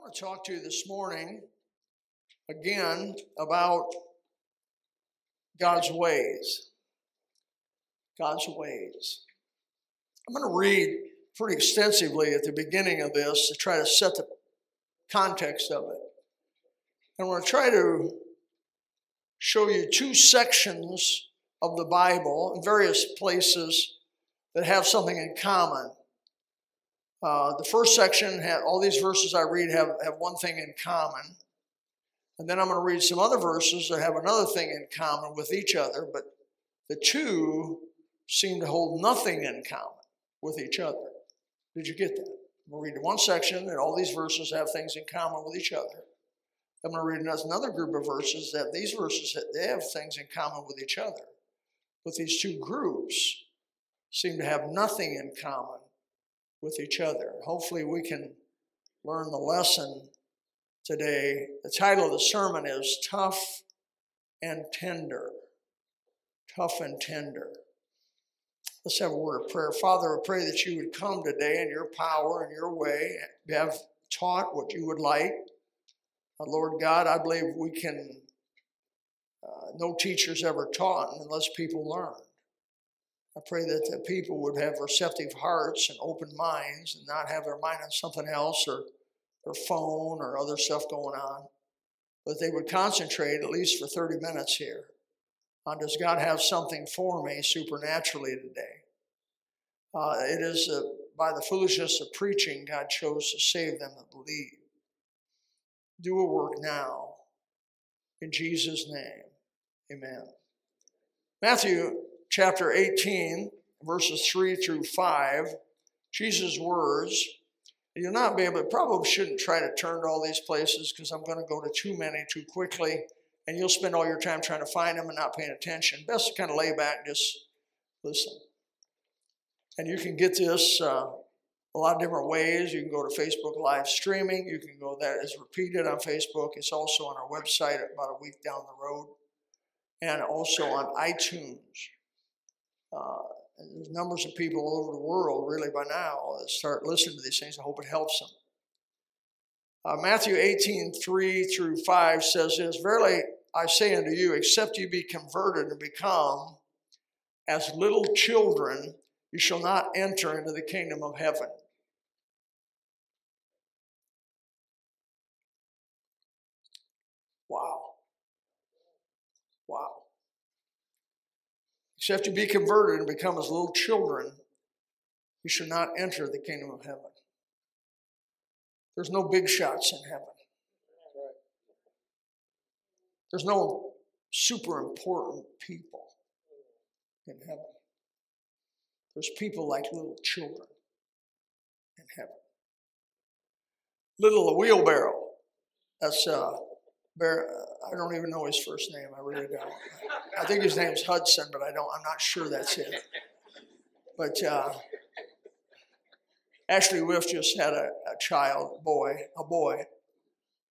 want to talk to you this morning again about God's ways. God's ways. I'm going to read pretty extensively at the beginning of this to try to set the context of it. And I'm going to try to show you two sections of the Bible in various places that have something in common. Uh, the first section, all these verses I read have, have one thing in common. And then I'm going to read some other verses that have another thing in common with each other, but the two seem to hold nothing in common with each other. Did you get that? I'm going to read one section, and all these verses have things in common with each other. I'm going to read another group of verses that these verses they have things in common with each other. But these two groups seem to have nothing in common with each other. Hopefully, we can learn the lesson today. The title of the sermon is Tough and Tender. Tough and Tender. Let's have a word of prayer. Father, I pray that you would come today in your power and your way, have taught what you would like. Uh, Lord God, I believe we can, uh, no teacher's ever taught unless people learn. I pray that the people would have receptive hearts and open minds and not have their mind on something else or their phone or other stuff going on. But they would concentrate at least for 30 minutes here on does God have something for me supernaturally today? Uh, it is uh, by the foolishness of preaching God chose to save them that believe. Do a work now. In Jesus' name, amen. Matthew chapter 18, verses 3 through 5, Jesus' words. You'll not be able probably shouldn't try to turn to all these places because I'm going to go to too many too quickly and you'll spend all your time trying to find them and not paying attention. Best to kind of lay back and just listen. And you can get this uh, a lot of different ways. You can go to Facebook live streaming. You can go that is repeated on Facebook. It's also on our website about a week down the road, and also on iTunes. Uh, there's numbers of people all over the world, really, by now, that start listening to these things. I hope it helps them. Uh, Matthew 18, 3 through 5 says this Verily I say unto you, except you be converted and become as little children, you shall not enter into the kingdom of heaven. Except you be converted and become as little children, you shall not enter the kingdom of heaven. There's no big shots in heaven. There's no super important people in heaven. There's people like little children in heaven. Little wheelbarrow. That's uh, Bear, I don't even know his first name. I really don't. I think his name's Hudson, but I don't. I'm not sure that's it. But uh, Ashley Whiff just had a, a child, boy, a boy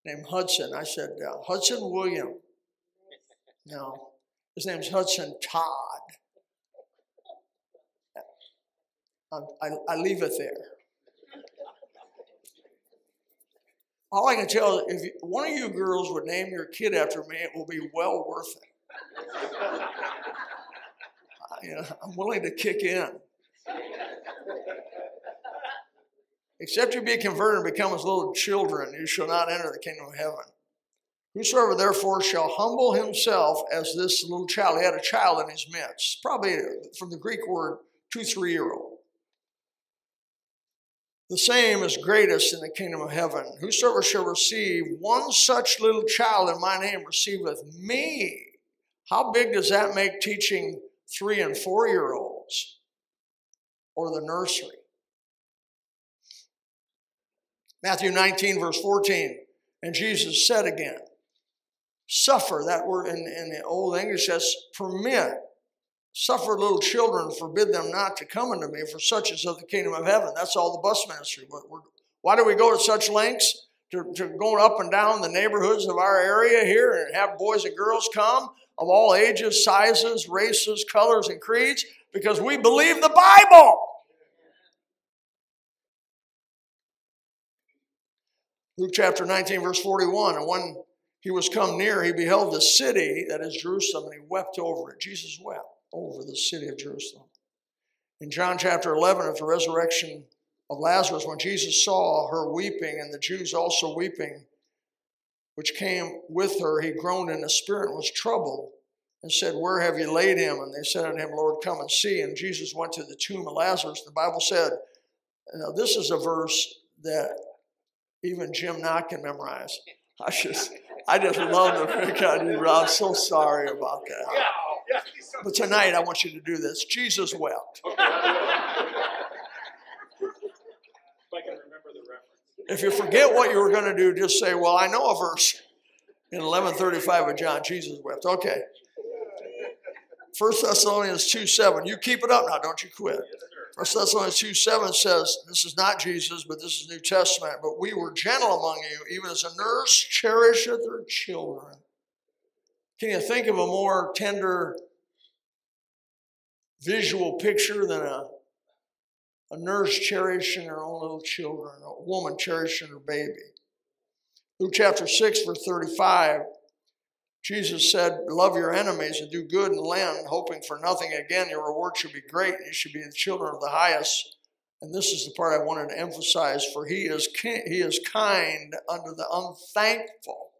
named Hudson. I said, uh, Hudson William. No, his name's Hudson Todd. I, I, I leave it there. All I can tell is if one of you girls would name your kid after me, it will be well worth it. Know, uh, I'm willing to kick in. Except you be converted and become as little children, you shall not enter the kingdom of heaven. Whosoever therefore shall humble himself as this little child, he had a child in his midst, probably uh, from the Greek word two, three year old. The same is greatest in the kingdom of heaven. Whosoever shall receive one such little child in my name receiveth me. How big does that make teaching three and four year olds or the nursery? Matthew 19, verse 14. And Jesus said again, suffer, that word in, in the Old English says permit. Suffer little children, forbid them not to come unto me, for such is of the kingdom of heaven. That's all the bus ministry. Why do we go to such lengths? To, to go up and down the neighborhoods of our area here and have boys and girls come of all ages, sizes, races, colors, and creeds because we believe the Bible. Luke chapter 19, verse 41. And when he was come near, he beheld the city, that is Jerusalem, and he wept over it. Jesus wept over the city of Jerusalem. In John chapter 11, at the resurrection of Lazarus, when Jesus saw her weeping and the Jews also weeping, which came with her, he groaned in the spirit and was troubled and said, Where have you laid him? And they said unto him, Lord, come and see. And Jesus went to the tomb of Lazarus. The Bible said, now this is a verse that even Jim Knott can memorize. I just, I just love the pick on you, Rob. I'm so sorry about that. But tonight I want you to do this. Jesus wept. If you forget what you were going to do, just say, Well, I know a verse in 1135 of John. Jesus wept. Okay. 1 Thessalonians 2 7. You keep it up now, don't you quit. 1 Thessalonians 2 7 says, This is not Jesus, but this is New Testament. But we were gentle among you, even as a nurse cherisheth her children. Can you think of a more tender visual picture than a, a nurse cherishing her own little children, a woman cherishing her baby? Luke chapter 6, verse 35 Jesus said, Love your enemies and do good and lend, hoping for nothing again. Your reward should be great, and you should be the children of the highest. And this is the part I wanted to emphasize for he is, he is kind unto the unthankful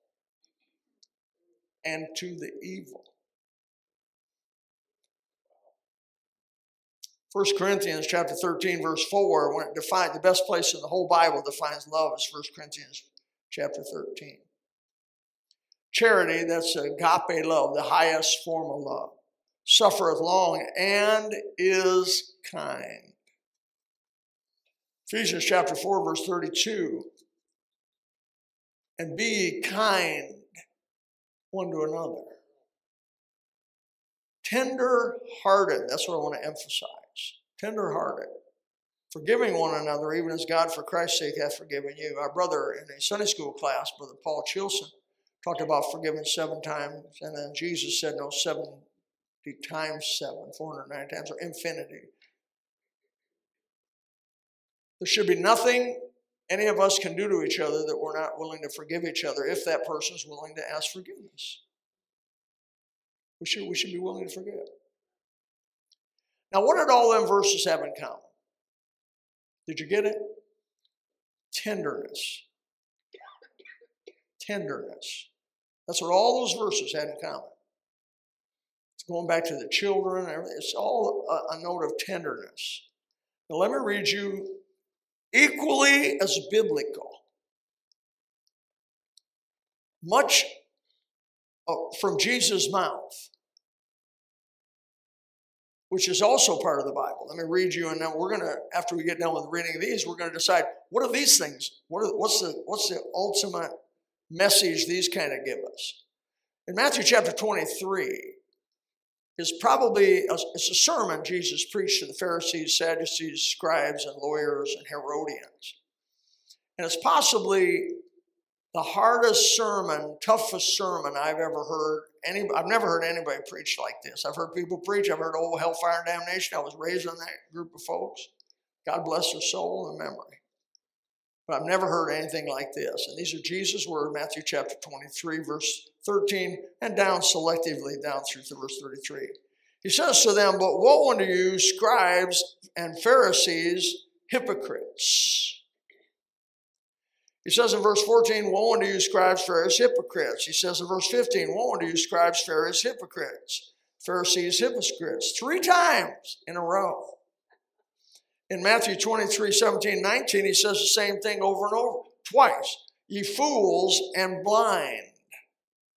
and to the evil. 1 Corinthians chapter 13, verse 4, when it defines the best place in the whole Bible defines love is 1 Corinthians chapter 13. Charity, that's agape love, the highest form of love. Suffereth long and is kind. Ephesians chapter 4, verse 32. And be kind one to another. Tender hearted, that's what I want to emphasize. Tender hearted. Forgiving one another, even as God for Christ's sake hath forgiven you. Our brother in a Sunday school class, Brother Paul Chilson, talked about forgiving seven times, and then Jesus said, no, 70 times seven, 409 times, or infinity. There should be nothing any of us can do to each other that we're not willing to forgive each other if that person is willing to ask forgiveness. We should, we should be willing to forgive. Now, what did all them verses have in common? Did you get it? Tenderness. Tenderness. That's what all those verses had in common. It's going back to the children, it's all a, a note of tenderness. Now, let me read you equally as biblical. Much uh, from Jesus' mouth, which is also part of the Bible. Let me read you, and then we're to, after we get done with reading these, we're to decide what are these things? What are, what's the what's the ultimate message these kind of give us. In Matthew chapter 23 is probably a, it's a sermon Jesus preached to the Pharisees, Sadducees, scribes, and lawyers and Herodians. And it's possibly the hardest sermon, toughest sermon I've ever heard. Any, I've never heard anybody preach like this. I've heard people preach. I've heard old hellfire and damnation. I was raised on that group of folks. God bless their soul and memory. But I've never heard anything like this. And these are Jesus' words, Matthew chapter 23, verse 13, and down selectively down through to verse 33. He says to them, But woe unto you, scribes and Pharisees, hypocrites. He says in verse 14, Woe unto you, scribes, Pharisees, hypocrites. He says in verse 15, Woe unto you, scribes, Pharisees, hypocrites. Pharisees, hypocrites. Three times in a row. In Matthew 23, 17, 19, he says the same thing over and over, twice. Ye fools and blind.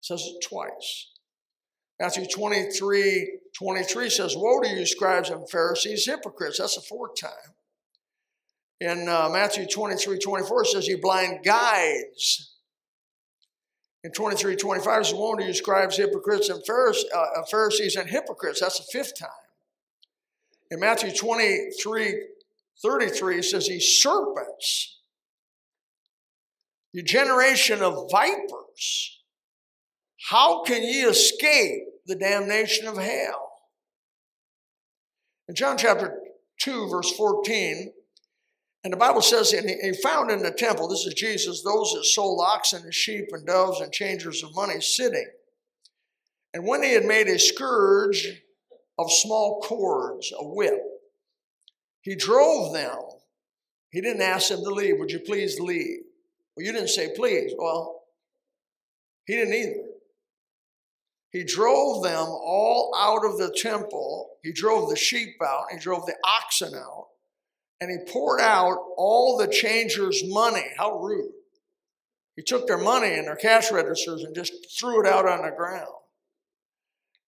Says it twice. Matthew 23, 23 says, Woe to you, scribes and Pharisees, hypocrites. That's the fourth time. In uh, Matthew 23, 24, it says, You blind guides. In 23, 25, it says, Woe to you, scribes, hypocrites, and Pharisees, uh, and hypocrites. That's the fifth time. In Matthew 23, 33 says, Ye serpents, you generation of vipers, how can ye escape the damnation of hell? In John chapter 2, verse 14, And the Bible says, and he found in the temple, this is Jesus, those that sold oxen and sheep and doves and changers of money sitting. And when he had made a scourge of small cords, a whip, he drove them. He didn't ask them to leave. Would you please leave? Well, you didn't say please. Well, he didn't either. He drove them all out of the temple. He drove the sheep out. He drove the oxen out and he poured out all the changers' money. How rude. He took their money and their cash registers and just threw it out on the ground.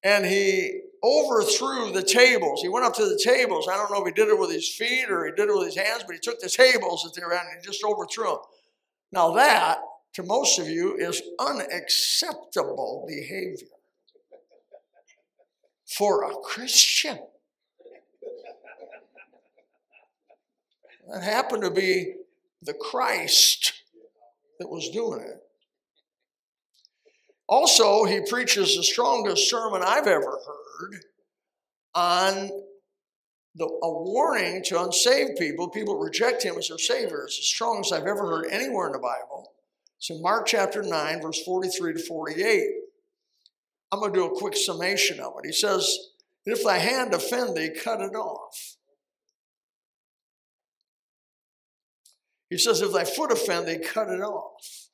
And he overthrew the tables. He went up to the tables. I don't know if he did it with his feet or he did it with his hands, but he took the tables that they were at and he just overthrew them. Now, that, to most of you, is unacceptable behavior for a Christian. That happened to be the Christ that was doing it. Also, he preaches the strongest sermon I've ever heard on the, a warning to unsaved people. People reject him as their savior. It's the strongest I've ever heard anywhere in the Bible. It's in Mark chapter 9, verse 43 to 48. I'm going to do a quick summation of it. He says, If thy hand offend thee, cut it off. He says, If thy foot offend thee, cut it off.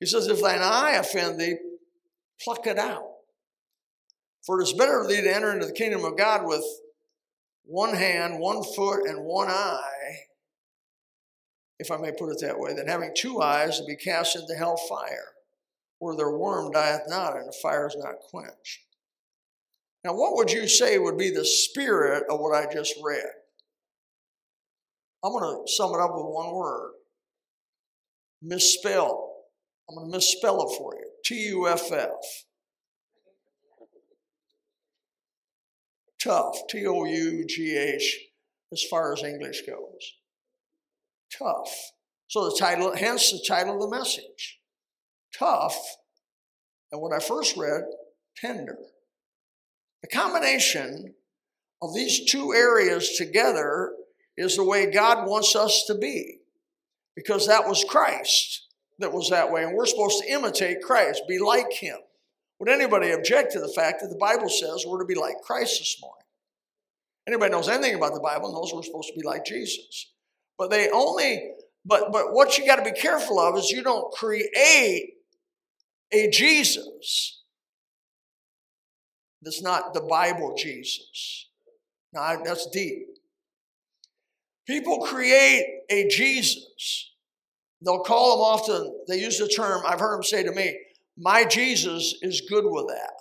He says, If thine eye offend thee, pluck it out. For it is better for thee to enter into the kingdom of God with one hand, one foot, and one eye, if I may put it that way, than having two eyes to be cast into hell fire, where their worm dieth not and the fire is not quenched. Now, what would you say would be the spirit of what I just read? I'm going to sum it up with one word misspell. I'm going to misspell it for you T U F F. Tough, T O U G H, as far as English goes. Tough. So the title, hence the title of the message. Tough, and what I first read, tender. The combination of these two areas together is the way God wants us to be. Because that was Christ that was that way. And we're supposed to imitate Christ, be like him. Would anybody object to the fact that the Bible says we're to be like Christ this morning? Anybody knows anything about the Bible knows we're supposed to be like Jesus. But they only, but but what you got to be careful of is you don't create a Jesus that's not the Bible Jesus. Now that's deep. People create a Jesus. They'll call them often, they use the term, I've heard them say to me, my Jesus is good with that.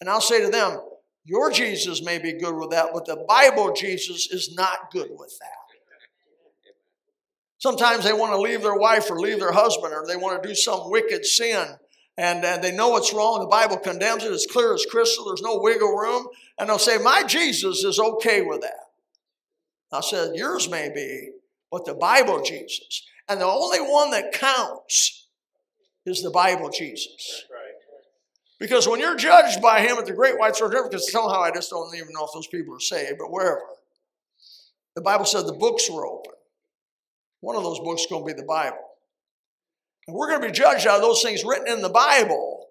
And I'll say to them, your Jesus may be good with that, but the Bible Jesus is not good with that. Sometimes they want to leave their wife or leave their husband or they want to do some wicked sin and, and they know it's wrong. The Bible condemns it. It's clear as crystal. There's no wiggle room. And they'll say, My Jesus is okay with that. I said, yours may be, but the Bible Jesus. And the only one that counts is the Bible Jesus. Because when you're judged by him at the Great White Throne Judgment, because somehow I just don't even know if those people are saved, but wherever, the Bible said the books were open. One of those books is going to be the Bible. And we're going to be judged out of those things written in the Bible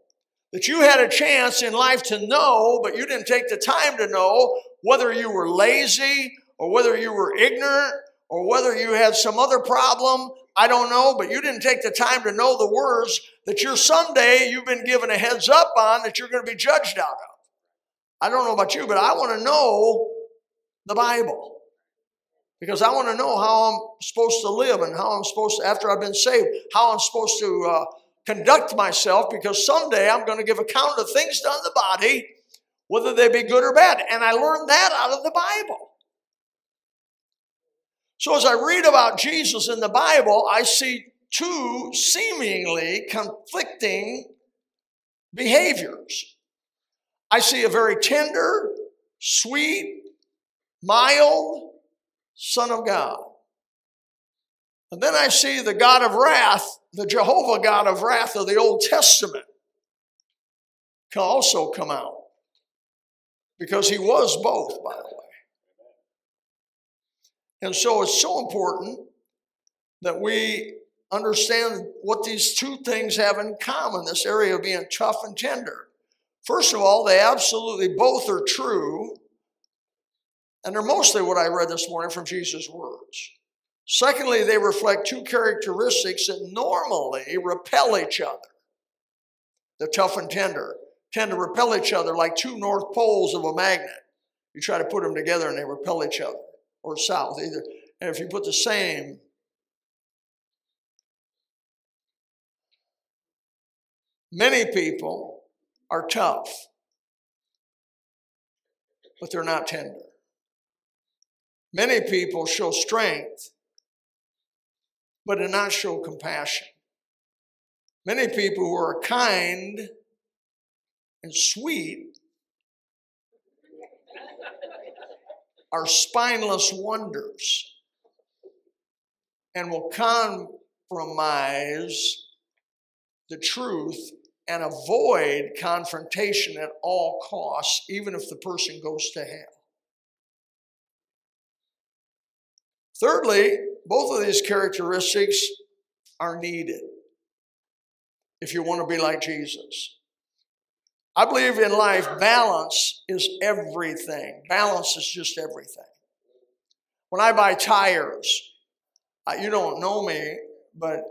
that you had a chance in life to know, but you didn't take the time to know whether you were lazy or whether you were ignorant or whether you had some other problem, I don't know, but you didn't take the time to know the words that you're someday you've been given a heads up on that you're going to be judged out of. I don't know about you, but I want to know the Bible because I want to know how I'm supposed to live and how I'm supposed to, after I've been saved, how I'm supposed to uh, conduct myself because someday I'm going to give account of things done in the body, whether they be good or bad. And I learned that out of the Bible. So as I read about Jesus in the Bible, I see two seemingly conflicting behaviors. I see a very tender, sweet, mild Son of God. And then I see the God of wrath, the Jehovah God of wrath of the Old Testament, can also come out. Because he was both, by the way. And so it's so important that we understand what these two things have in common this area of being tough and tender. First of all, they absolutely both are true, and they're mostly what I read this morning from Jesus' words. Secondly, they reflect two characteristics that normally repel each other. The tough and tender tend to repel each other like two north poles of a magnet. You try to put them together and they repel each other, or south either. And if you put the same Many people are tough, but they're not tender. Many people show strength, but do not show compassion. Many people who are kind and sweet are spineless wonders and will compromise the truth and avoid confrontation at all costs, even if the person goes to hell. Thirdly, both of these characteristics are needed if you want to be like Jesus. I believe in life, balance is everything. Balance is just everything. When I buy tires, you don't know me, but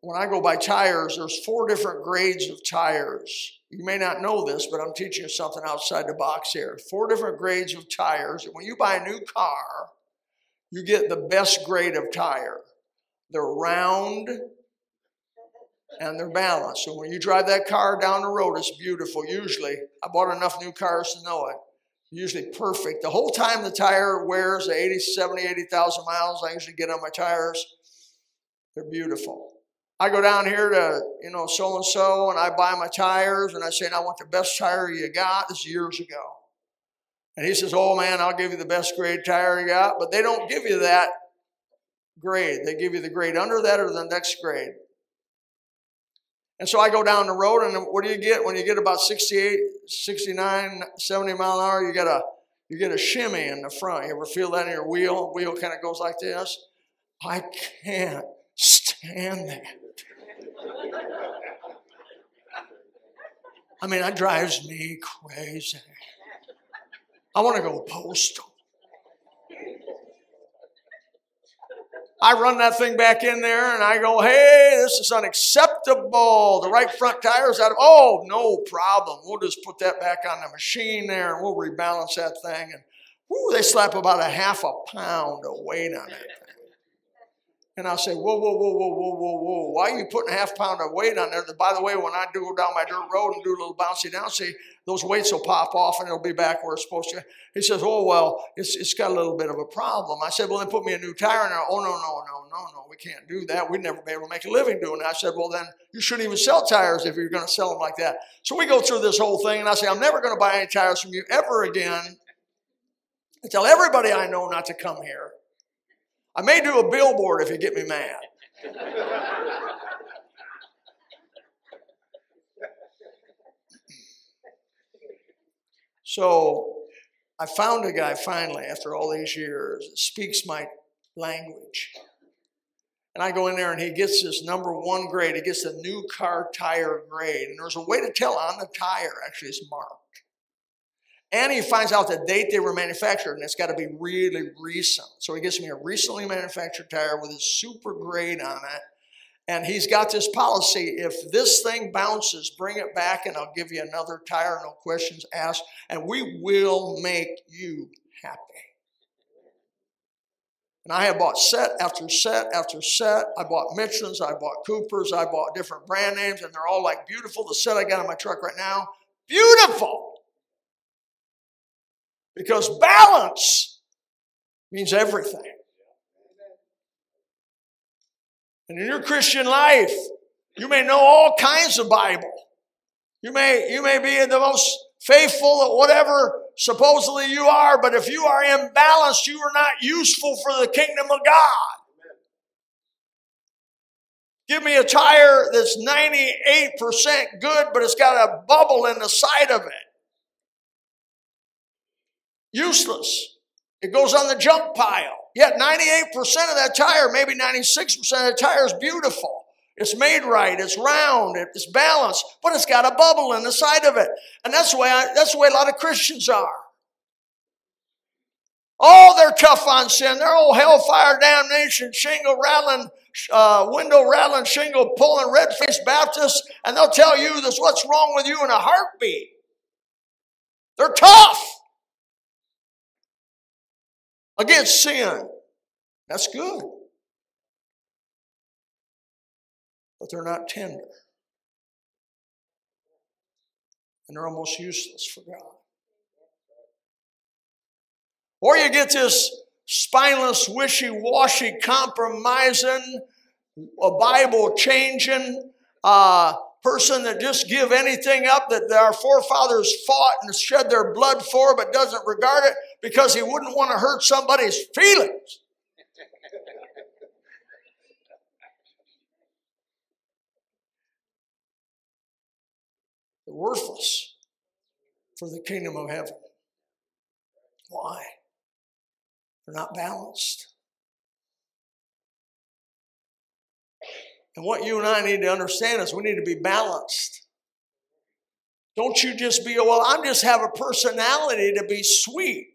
when I go buy tires, there's four different grades of tires. You may not know this, but I'm teaching you something outside the box here. Four different grades of tires. When you buy a new car, you get the best grade of tire. They're round and they're balanced. So when you drive that car down the road, it's beautiful. Usually, I bought enough new cars to know it. Usually perfect. The whole time the tire wears 80, 70, 80,000 miles, I usually get on my tires. They're beautiful. I go down here to, you know, so and so, and I buy my tires, and I say, I want the best tire you got. This is years ago. And he says, Oh man, I'll give you the best grade tire you got. But they don't give you that grade. They give you the grade under that or the next grade. And so I go down the road, and what do you get when you get about 68, 69, 70 mile an hour? You get a you get a shimmy in the front. You ever feel that in your wheel? Wheel kind of goes like this. I can't stand that. I mean, that drives me crazy. I want to go postal. I run that thing back in there and I go, hey, this is unacceptable. The right front tire's out of, oh, no problem. We'll just put that back on the machine there and we'll rebalance that thing. And whoo, they slap about a half a pound of weight on it. And I'll say, whoa, whoa, whoa, whoa, whoa, whoa, whoa. Why are you putting a half pound of weight on there? By the way, when I do go down my dirt road and do a little bouncy down, see, those weights will pop off and it'll be back where it's supposed to. He says, oh, well, it's, it's got a little bit of a problem. I said, well, then put me a new tire in there. Oh, no, no, no, no, no, we can't do that. We'd never be able to make a living doing that. I said, well, then you shouldn't even sell tires if you're going to sell them like that. So we go through this whole thing and I say, I'm never going to buy any tires from you ever again. I tell everybody I know not to come here. I may do a billboard if you get me mad. so I found a guy finally after all these years that speaks my language. And I go in there and he gets this number one grade. He gets a new car tire grade. And there's a way to tell on the tire, actually, it's marked. And he finds out the date they were manufactured, and it's got to be really recent. So he gives me a recently manufactured tire with a super grade on it. And he's got this policy if this thing bounces, bring it back and I'll give you another tire, no questions asked, and we will make you happy. And I have bought set after set after set. I bought Michelin's, I bought Coopers, I bought different brand names, and they're all like beautiful. The set I got on my truck right now, beautiful. Because balance means everything. And in your Christian life, you may know all kinds of Bible. You may, you may be the most faithful at whatever supposedly you are, but if you are imbalanced, you are not useful for the kingdom of God. Give me a tire that's 98% good, but it's got a bubble in the side of it. Useless. It goes on the junk pile. Yet 98% of that tire, maybe 96% of the tire is beautiful. It's made right, it's round, it's balanced, but it's got a bubble in the side of it. And that's the way I, that's the way a lot of Christians are. Oh, they're tough on sin. They're old hellfire damnation, shingle rattling, uh, window rattling, shingle pulling, red faced Baptists, and they'll tell you this what's wrong with you in a heartbeat. They're tough against sin. That's good. But they're not tender. And they're almost useless for God. Or you get this spineless, wishy washy, compromising, a Bible changing uh, person that just give anything up that our forefathers fought and shed their blood for, but doesn't regard it because he wouldn't want to hurt somebody's feelings. They're worthless for the kingdom of heaven. Why? They're not balanced. And what you and I need to understand is we need to be balanced. Don't you just be, well, I'm just have a personality to be sweet.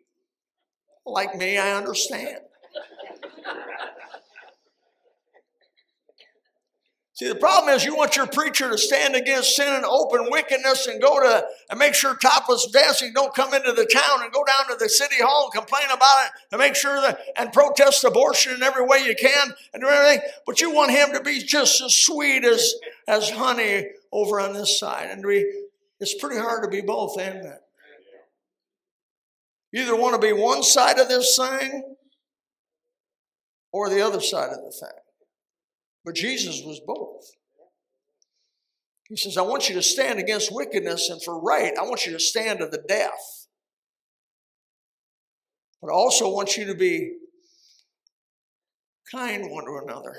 Like me, I understand. See, the problem is you want your preacher to stand against sin and open wickedness and go to and make sure topless dancing don't come into the town and go down to the city hall and complain about it and make sure that and protest abortion in every way you can and everything. But you want him to be just as sweet as as honey over on this side. And we it's pretty hard to be both, isn't it? You either want to be one side of this thing or the other side of the thing. But Jesus was both. He says, I want you to stand against wickedness and for right. I want you to stand to the death. But I also want you to be kind one to another,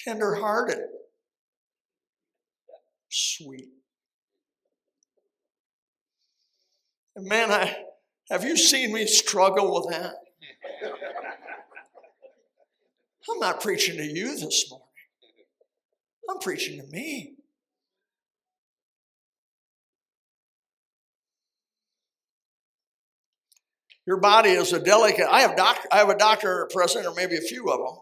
tender hearted, sweet. And man, I have you seen me struggle with that? I'm not preaching to you this morning. I'm preaching to me. Your body is a delicate. I have doc, I have a doctor present, or maybe a few of them,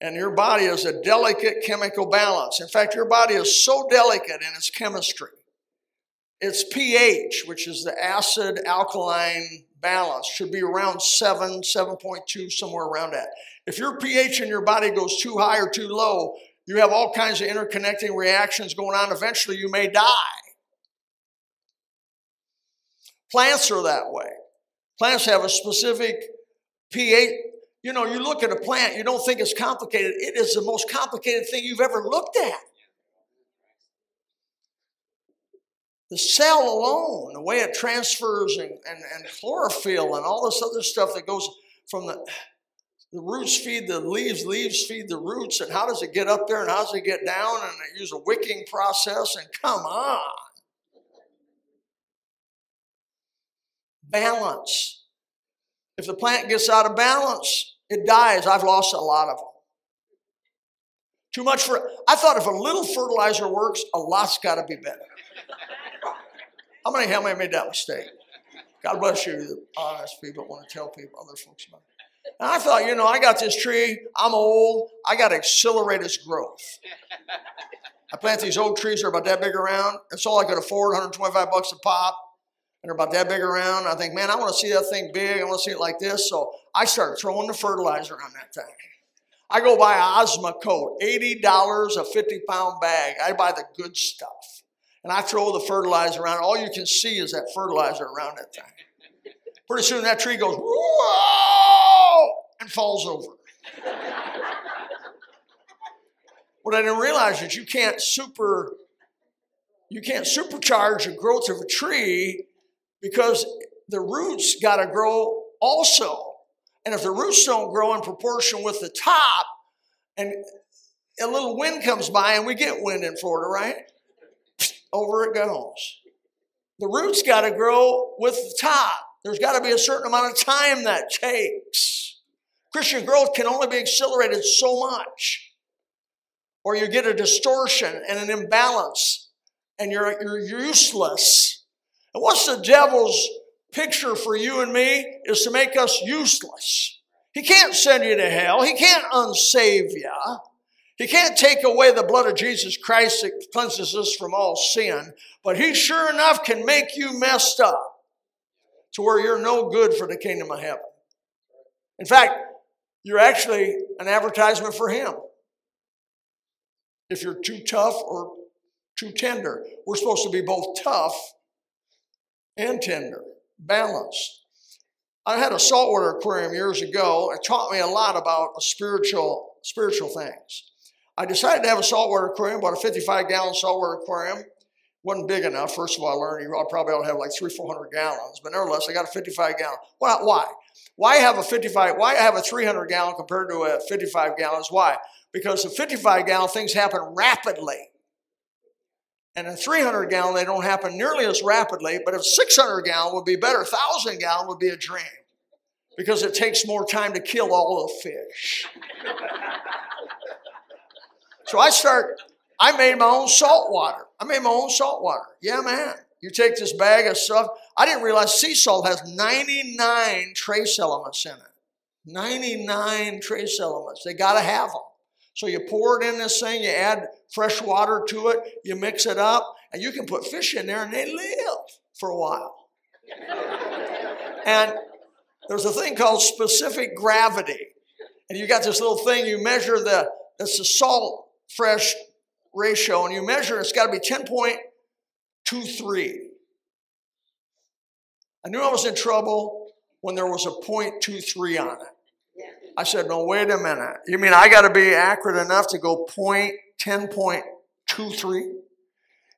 and your body is a delicate chemical balance. In fact, your body is so delicate in its chemistry. Its pH, which is the acid alkaline balance, should be around 7, 7.2, somewhere around that. If your pH in your body goes too high or too low, you have all kinds of interconnecting reactions going on. Eventually, you may die. Plants are that way. Plants have a specific pH. You know, you look at a plant, you don't think it's complicated. It is the most complicated thing you've ever looked at. The cell alone, the way it transfers and, and, and chlorophyll and all this other stuff that goes from the the roots feed the leaves, leaves feed the roots, and how does it get up there and how does it get down? And they use a wicking process, and come on. Balance. If the plant gets out of balance, it dies. I've lost a lot of them. Too much for, I thought if a little fertilizer works, a lot's got to be better. How many, how many made that mistake? God bless you, the honest people want to tell people, other folks about it. And I thought, you know, I got this tree, I'm old, I got to accelerate its growth. I plant these old trees, they're about that big around. It's all I could afford, 125 bucks a pop. And they're about that big around. I think, man, I want to see that thing big. I want to see it like this. So I start throwing the fertilizer on that thing. I go buy Osmocote, $80 a 50 pound bag. I buy the good stuff. And I throw the fertilizer around. All you can see is that fertilizer around that thing. Pretty soon that tree goes, whoa, and falls over. what I didn't realize is you can't super, you can't supercharge the growth of a tree because the roots got to grow also. And if the roots don't grow in proportion with the top, and a little wind comes by, and we get wind in Florida, right? Over it goes. The roots got to grow with the top. There's got to be a certain amount of time that takes. Christian growth can only be accelerated so much, or you get a distortion and an imbalance, and you're, you're useless. And what's the devil's picture for you and me is to make us useless. He can't send you to hell. He can't unsave you. He can't take away the blood of Jesus Christ that cleanses us from all sin, but he sure enough can make you messed up to where you're no good for the kingdom of heaven. In fact, you're actually an advertisement for him. If you're too tough or too tender, we're supposed to be both tough and tender, balanced. I had a saltwater aquarium years ago. It taught me a lot about spiritual spiritual things. I decided to have a saltwater aquarium, bought a 55 gallon saltwater aquarium. Wasn't big enough. First of all, I learned you probably ought to have like three, 400 gallons, but nevertheless, I got a 55 gallon. Well, why? Why have a 55? Why have a 300 gallon compared to a 55 gallons? Why? Because the 55 gallon things happen rapidly. And a 300 gallon, they don't happen nearly as rapidly, but if 600 gallon would be better, 1,000 gallon would be a dream because it takes more time to kill all the fish. So I start, I made my own salt water. I made my own salt water. Yeah, man. You take this bag of stuff. I didn't realize sea salt has 99 trace elements in it. 99 trace elements. They got to have them. So you pour it in this thing, you add fresh water to it, you mix it up, and you can put fish in there and they live for a while. and there's a thing called specific gravity. And you got this little thing, you measure the, it's the salt fresh ratio and you measure, it's got to be 10.23. I knew I was in trouble when there was a 0.23 on it. I said, no, wait a minute. You mean I got to be accurate enough to go point 10.23?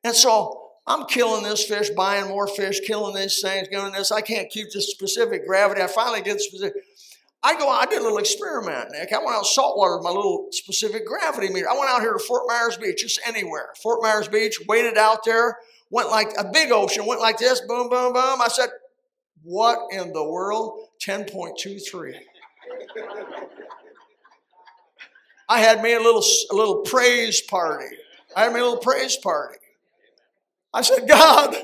And so I'm killing this fish, buying more fish, killing these things, doing this. I can't keep the specific gravity. I finally get the specific. I go, I did a little experiment, Nick. I went out saltwater with my little specific gravity meter. I went out here to Fort Myers Beach, just anywhere. Fort Myers Beach, waited out there, went like a big ocean, went like this, boom, boom, boom. I said, what in the world? 10.23. I had me a little, a little praise party. I had me a little praise party. I said, God,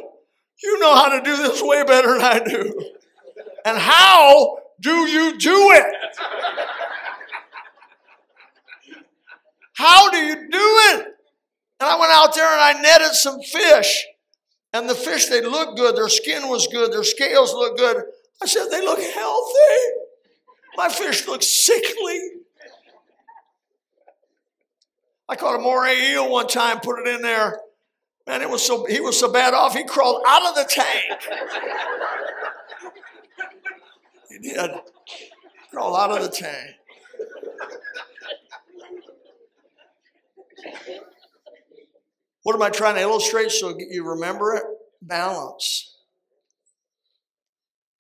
you know how to do this way better than I do. And how do you do it? How do you do it? And I went out there and I netted some fish. And the fish, they looked good. Their skin was good. Their scales looked good. I said, they look healthy. My fish look sickly. I caught a moray eel one time, put it in there. Man, it was so he was so bad off, he crawled out of the tank. He did. Crawl out of the tank. What am I trying to illustrate so you remember it? Balance.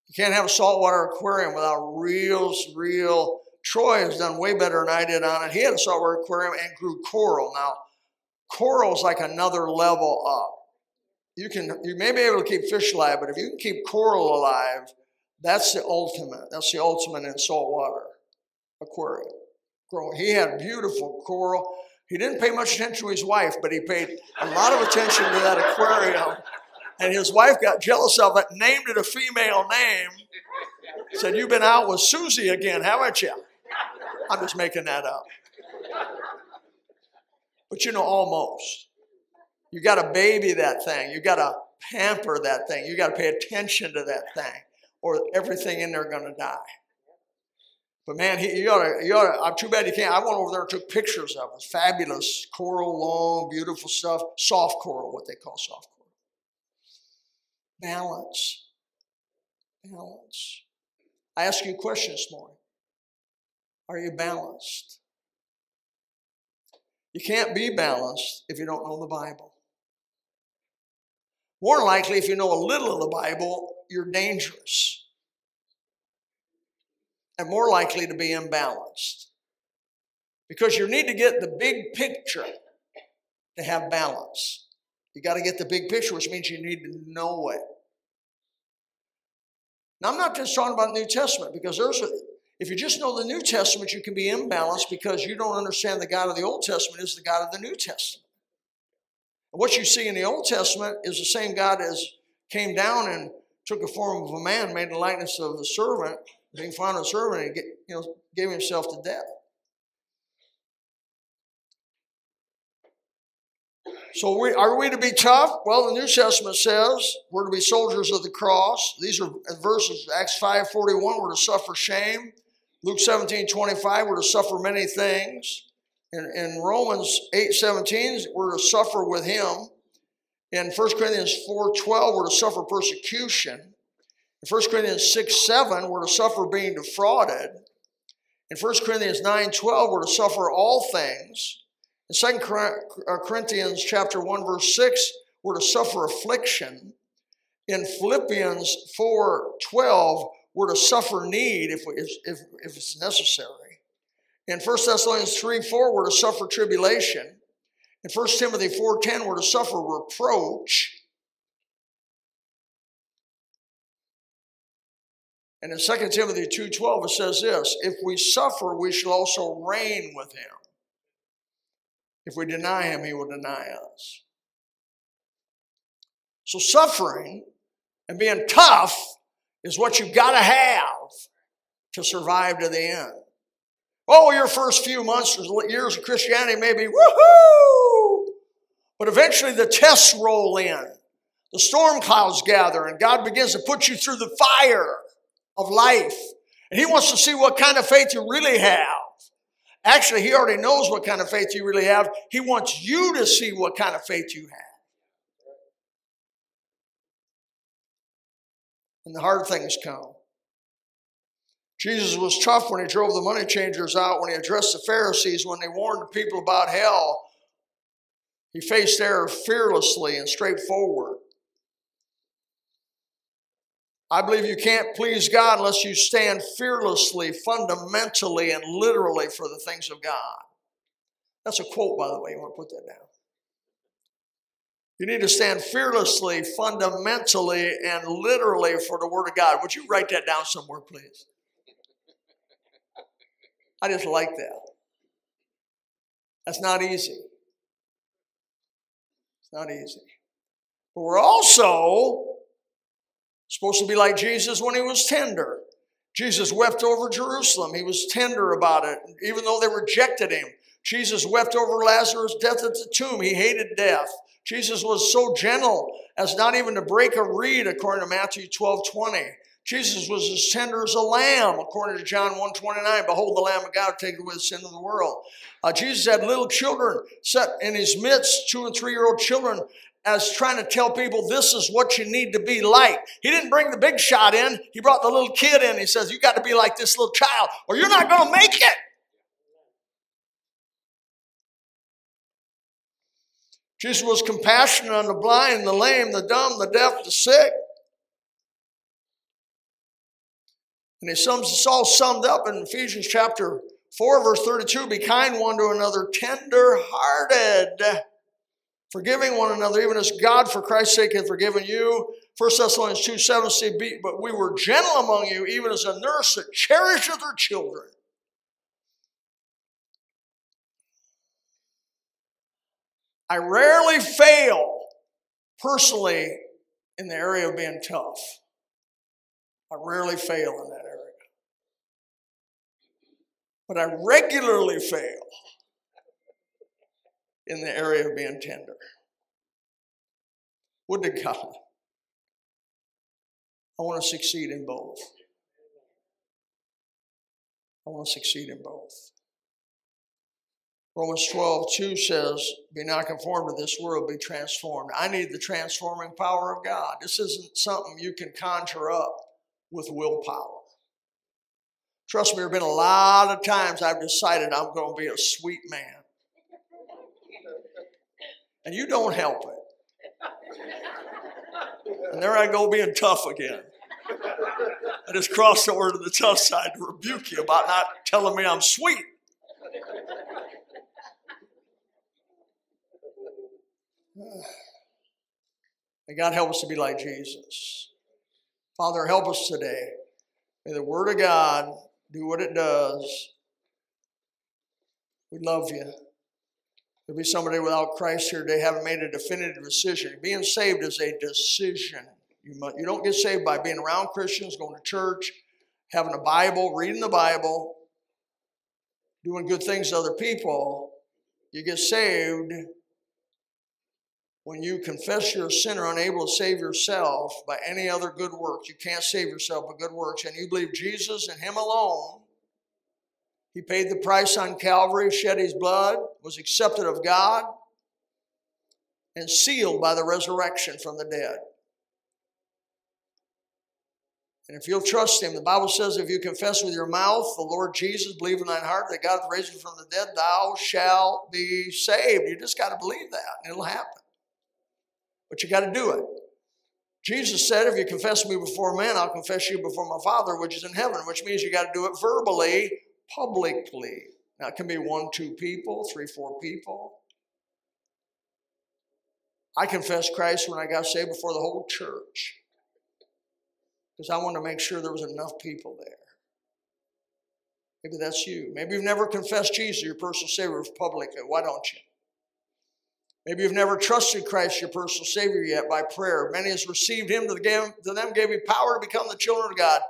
You can't have a saltwater aquarium without real, real. Troy has done way better than I did on it. He had a saltwater aquarium and grew coral. Now, coral is like another level up. You can you may be able to keep fish alive, but if you can keep coral alive, that's the ultimate. That's the ultimate in saltwater aquarium. He had beautiful coral. He didn't pay much attention to his wife, but he paid a lot of attention to that aquarium. And his wife got jealous of it, named it a female name. Said, You've been out with Susie again, haven't you? I'm just making that up. But you know, almost. You got to baby that thing. You got to pamper that thing. You got to pay attention to that thing or everything in there going to die. But man, he, you to, you to, I'm too bad you can't. I went over there and took pictures of it. Fabulous coral, long, beautiful stuff. Soft coral, what they call soft coral. Balance. Balance. I ask you a question this morning. Are you balanced? You can't be balanced if you don't know the Bible. More likely, if you know a little of the Bible, you're dangerous and more likely to be imbalanced. Because you need to get the big picture to have balance. You got to get the big picture, which means you need to know it. Now, I'm not just talking about the New Testament because there's a, if you just know the New Testament, you can be imbalanced because you don't understand the God of the Old Testament is the God of the New Testament. What you see in the Old Testament is the same God as came down and took the form of a man, made the likeness of a servant, being found a servant, and you know, gave himself to death. So we, are we to be tough? Well, the New Testament says we're to be soldiers of the cross. These are verses, Acts 5 41, we're to suffer shame. Luke 17 25, we're to suffer many things. In, in Romans 8 17, we're to suffer with him. In 1 Corinthians 4 12, we're to suffer persecution. In 1 Corinthians 6 7, we're to suffer being defrauded. In 1 Corinthians 9 12, we're to suffer all things. In 2 uh, Corinthians chapter 1, verse 6, we're to suffer affliction. In Philippians 4 12, we're to suffer need if, we, if, if it's necessary. In 1 Thessalonians 3 4, we're to suffer tribulation. In 1 Timothy 4.10, we're to suffer reproach. And in 2 Timothy 2.12, it says this, if we suffer, we shall also reign with him. If we deny him, he will deny us. So suffering and being tough is what you've got to have to survive to the end. Oh, your first few months or years of Christianity may be woohoo! But eventually the tests roll in, the storm clouds gather, and God begins to put you through the fire of life. And He wants to see what kind of faith you really have. Actually, he already knows what kind of faith you really have. He wants you to see what kind of faith you have. And the hard things come. Jesus was tough when he drove the money changers out, when he addressed the Pharisees, when they warned the people about hell. He faced error fearlessly and straightforward. I believe you can't please God unless you stand fearlessly, fundamentally, and literally for the things of God. That's a quote, by the way. You want to put that down. You need to stand fearlessly, fundamentally, and literally for the Word of God. Would you write that down somewhere, please? I just like that. That's not easy. It's not easy. But we're also Supposed to be like Jesus when he was tender. Jesus wept over Jerusalem. He was tender about it, even though they rejected him. Jesus wept over Lazarus' death at the tomb. He hated death. Jesus was so gentle as not even to break a reed, according to Matthew 12 20. Jesus was as tender as a lamb, according to John 1 29. Behold, the Lamb of God take away the sin of the world. Uh, Jesus had little children set in his midst, two and three year old children, as trying to tell people this is what you need to be like. He didn't bring the big shot in, he brought the little kid in. He says, You got to be like this little child, or you're not going to make it. Jesus was compassionate on the blind, the lame, the dumb, the deaf, the sick. And he sums this all summed up in Ephesians chapter 4, verse 32 be kind one to another, tender hearted forgiving one another, even as God for Christ's sake hath forgiven you. 1 Thessalonians 2 7 say, But we were gentle among you, even as a nurse that cherisheth her children. I rarely fail personally in the area of being tough. I rarely fail in that. But I regularly fail in the area of being tender. Would to God. I want to succeed in both. I want to succeed in both. Romans 12, 2 says, Be not conformed to this world, be transformed. I need the transforming power of God. This isn't something you can conjure up with willpower. Trust me, there have been a lot of times I've decided I'm going to be a sweet man and you don't help it. And there I go being tough again. I just crossed over to the tough side to rebuke you about not telling me I'm sweet. And God help us to be like Jesus. Father, help us today. May the Word of God do what it does. We love you. There'll be somebody without Christ here They haven't made a definitive decision. Being saved is a decision. You, must, you don't get saved by being around Christians, going to church, having a Bible, reading the Bible, doing good things to other people. You get saved when you confess you're a sinner, unable to save yourself by any other good works. You can't save yourself by good works, and you believe Jesus and Him alone. He paid the price on Calvary, shed His blood, was accepted of God, and sealed by the resurrection from the dead. And if you'll trust him, the Bible says, if you confess with your mouth the Lord Jesus, believe in thine heart that God raised him from the dead, thou shalt be saved. You just got to believe that, and it'll happen. But you got to do it. Jesus said, if you confess me before men, I'll confess you before my Father, which is in heaven, which means you got to do it verbally, publicly. Now, it can be one, two people, three, four people. I confessed Christ when I got saved before the whole church because I wanted to make sure there was enough people there. Maybe that's you. Maybe you've never confessed Jesus, your personal Savior, publicly. Why don't you? Maybe you've never trusted Christ, your personal Savior, yet by prayer. Many has received Him to, the, to them, gave you power to become the children of God.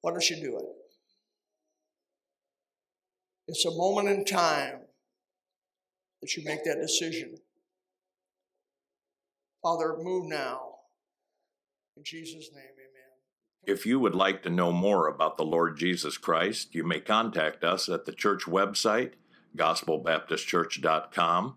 Why don't you do it? It's a moment in time that you make that decision. Father, move now. In Jesus' name, amen. If you would like to know more about the Lord Jesus Christ, you may contact us at the church website, gospelbaptistchurch.com,